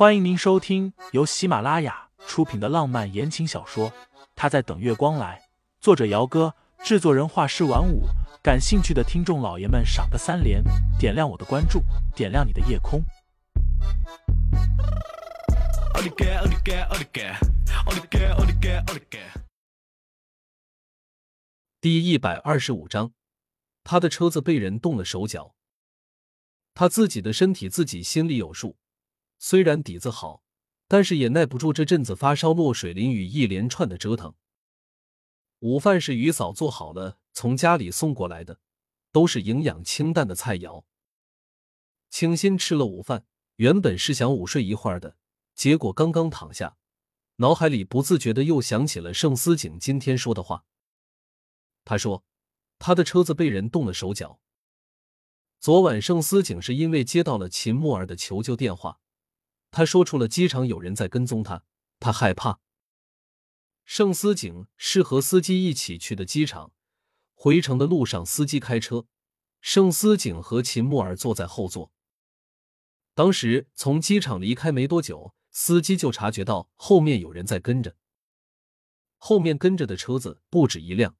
欢迎您收听由喜马拉雅出品的浪漫言情小说《他在等月光来》，作者：姚哥，制作人：画师晚舞。感兴趣的听众老爷们，赏个三连，点亮我的关注，点亮你的夜空。第一百二十五章，他的车子被人动了手脚，他自己的身体自己心里有数。虽然底子好，但是也耐不住这阵子发烧、落水、淋雨一连串的折腾。午饭是于嫂做好了，从家里送过来的，都是营养清淡的菜肴。清新吃了午饭，原本是想午睡一会儿的，结果刚刚躺下，脑海里不自觉的又想起了盛思景今天说的话。他说，他的车子被人动了手脚。昨晚盛思景是因为接到了秦木儿的求救电话。他说出了机场有人在跟踪他，他害怕。盛思景是和司机一起去的机场，回程的路上司机开车，盛思景和秦木儿坐在后座。当时从机场离开没多久，司机就察觉到后面有人在跟着，后面跟着的车子不止一辆。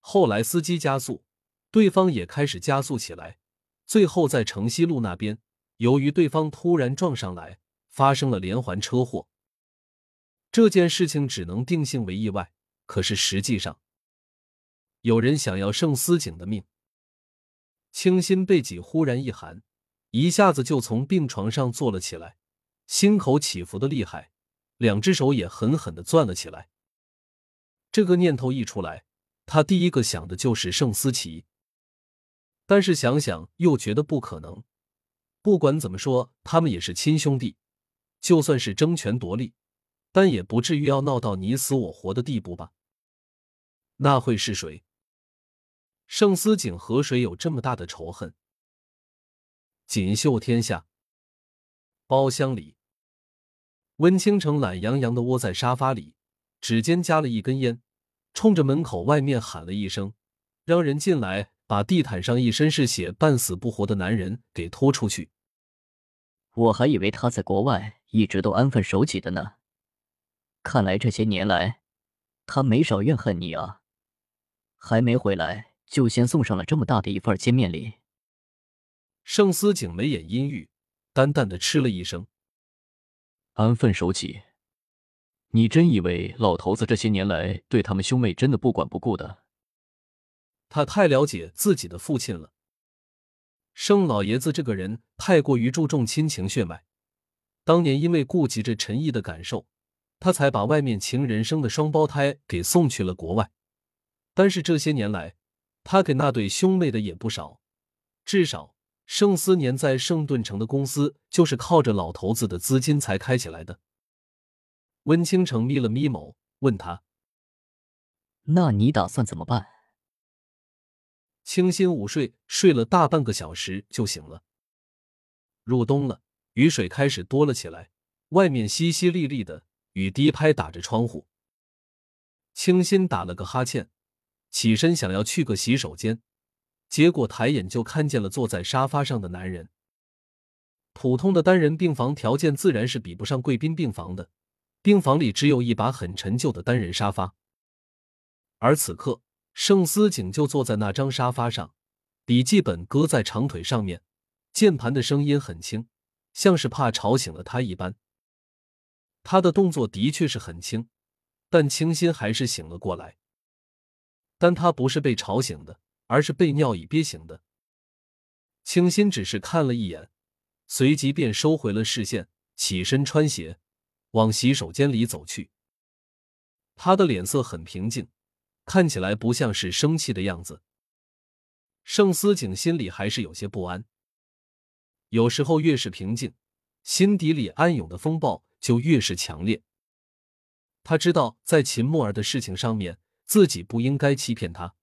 后来司机加速，对方也开始加速起来，最后在城西路那边。由于对方突然撞上来，发生了连环车祸。这件事情只能定性为意外，可是实际上，有人想要盛思景的命。清新背脊忽然一寒，一下子就从病床上坐了起来，心口起伏的厉害，两只手也狠狠的攥了起来。这个念头一出来，他第一个想的就是盛思琪，但是想想又觉得不可能。不管怎么说，他们也是亲兄弟，就算是争权夺利，但也不至于要闹到你死我活的地步吧？那会是谁？盛思景和谁有这么大的仇恨？锦绣天下。包厢里，温倾城懒洋洋的窝在沙发里，指尖夹了一根烟，冲着门口外面喊了一声：“让人进来。”把地毯上一身是血、半死不活的男人给拖出去。我还以为他在国外一直都安分守己的呢，看来这些年来他没少怨恨你啊！还没回来就先送上了这么大的一份见面礼。盛思景眉眼阴郁，淡淡的嗤了一声：“安分守己？你真以为老头子这些年来对他们兄妹真的不管不顾的？”他太了解自己的父亲了。盛老爷子这个人太过于注重亲情血脉，当年因为顾及着陈毅的感受，他才把外面情人生的双胞胎给送去了国外。但是这些年来，他给那对兄妹的也不少，至少盛思年在圣顿城的公司就是靠着老头子的资金才开起来的。温倾城眯了眯眸，问他：“那你打算怎么办？”清新午睡，睡了大半个小时就醒了。入冬了，雨水开始多了起来，外面淅淅沥沥的，雨滴拍打着窗户。清新打了个哈欠，起身想要去个洗手间，结果抬眼就看见了坐在沙发上的男人。普通的单人病房条件自然是比不上贵宾病房的，病房里只有一把很陈旧的单人沙发，而此刻。盛思景就坐在那张沙发上，笔记本搁在长腿上面，键盘的声音很轻，像是怕吵醒了他一般。他的动作的确是很轻，但清新还是醒了过来。但他不是被吵醒的，而是被尿意憋醒的。清新只是看了一眼，随即便收回了视线，起身穿鞋，往洗手间里走去。他的脸色很平静。看起来不像是生气的样子，盛思景心里还是有些不安。有时候越是平静，心底里暗涌的风暴就越是强烈。他知道在秦墨儿的事情上面，自己不应该欺骗他，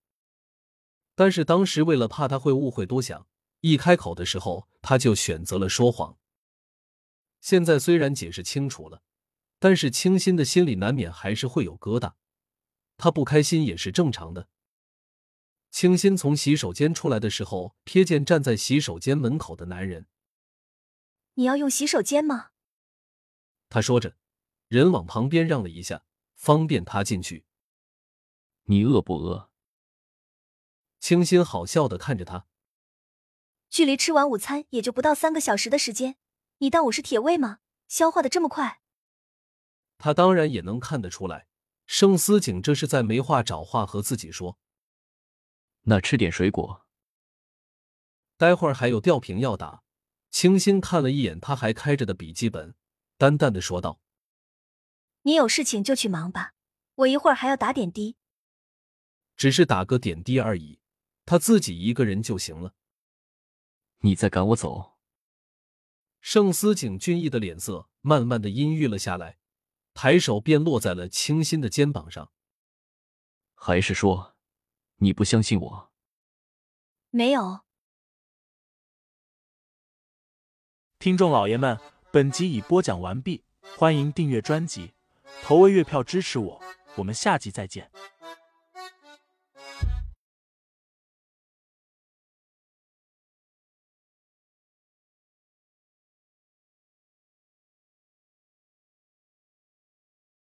但是当时为了怕他会误会多想，一开口的时候他就选择了说谎。现在虽然解释清楚了，但是清新的心里难免还是会有疙瘩。他不开心也是正常的。清新从洗手间出来的时候，瞥见站在洗手间门口的男人。你要用洗手间吗？他说着，人往旁边让了一下，方便他进去。你饿不饿？清新好笑的看着他。距离吃完午餐也就不到三个小时的时间，你当我是铁胃吗？消化的这么快？他当然也能看得出来，盛思景这是在没话找话和自己说。那吃点水果，待会儿还有吊瓶要打。清新看了一眼他还开着的笔记本，淡淡的说道：“你有事情就去忙吧，我一会儿还要打点滴。只是打个点滴而已，他自己一个人就行了。你在赶我走？”盛思景俊逸的脸色慢慢的阴郁了下来，抬手便落在了清新的肩膀上。还是说，你不相信我？没有。听众老爷们，本集已播讲完毕，欢迎订阅专辑，投喂月票支持我，我们下集再见。